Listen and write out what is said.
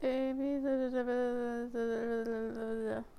Baby, the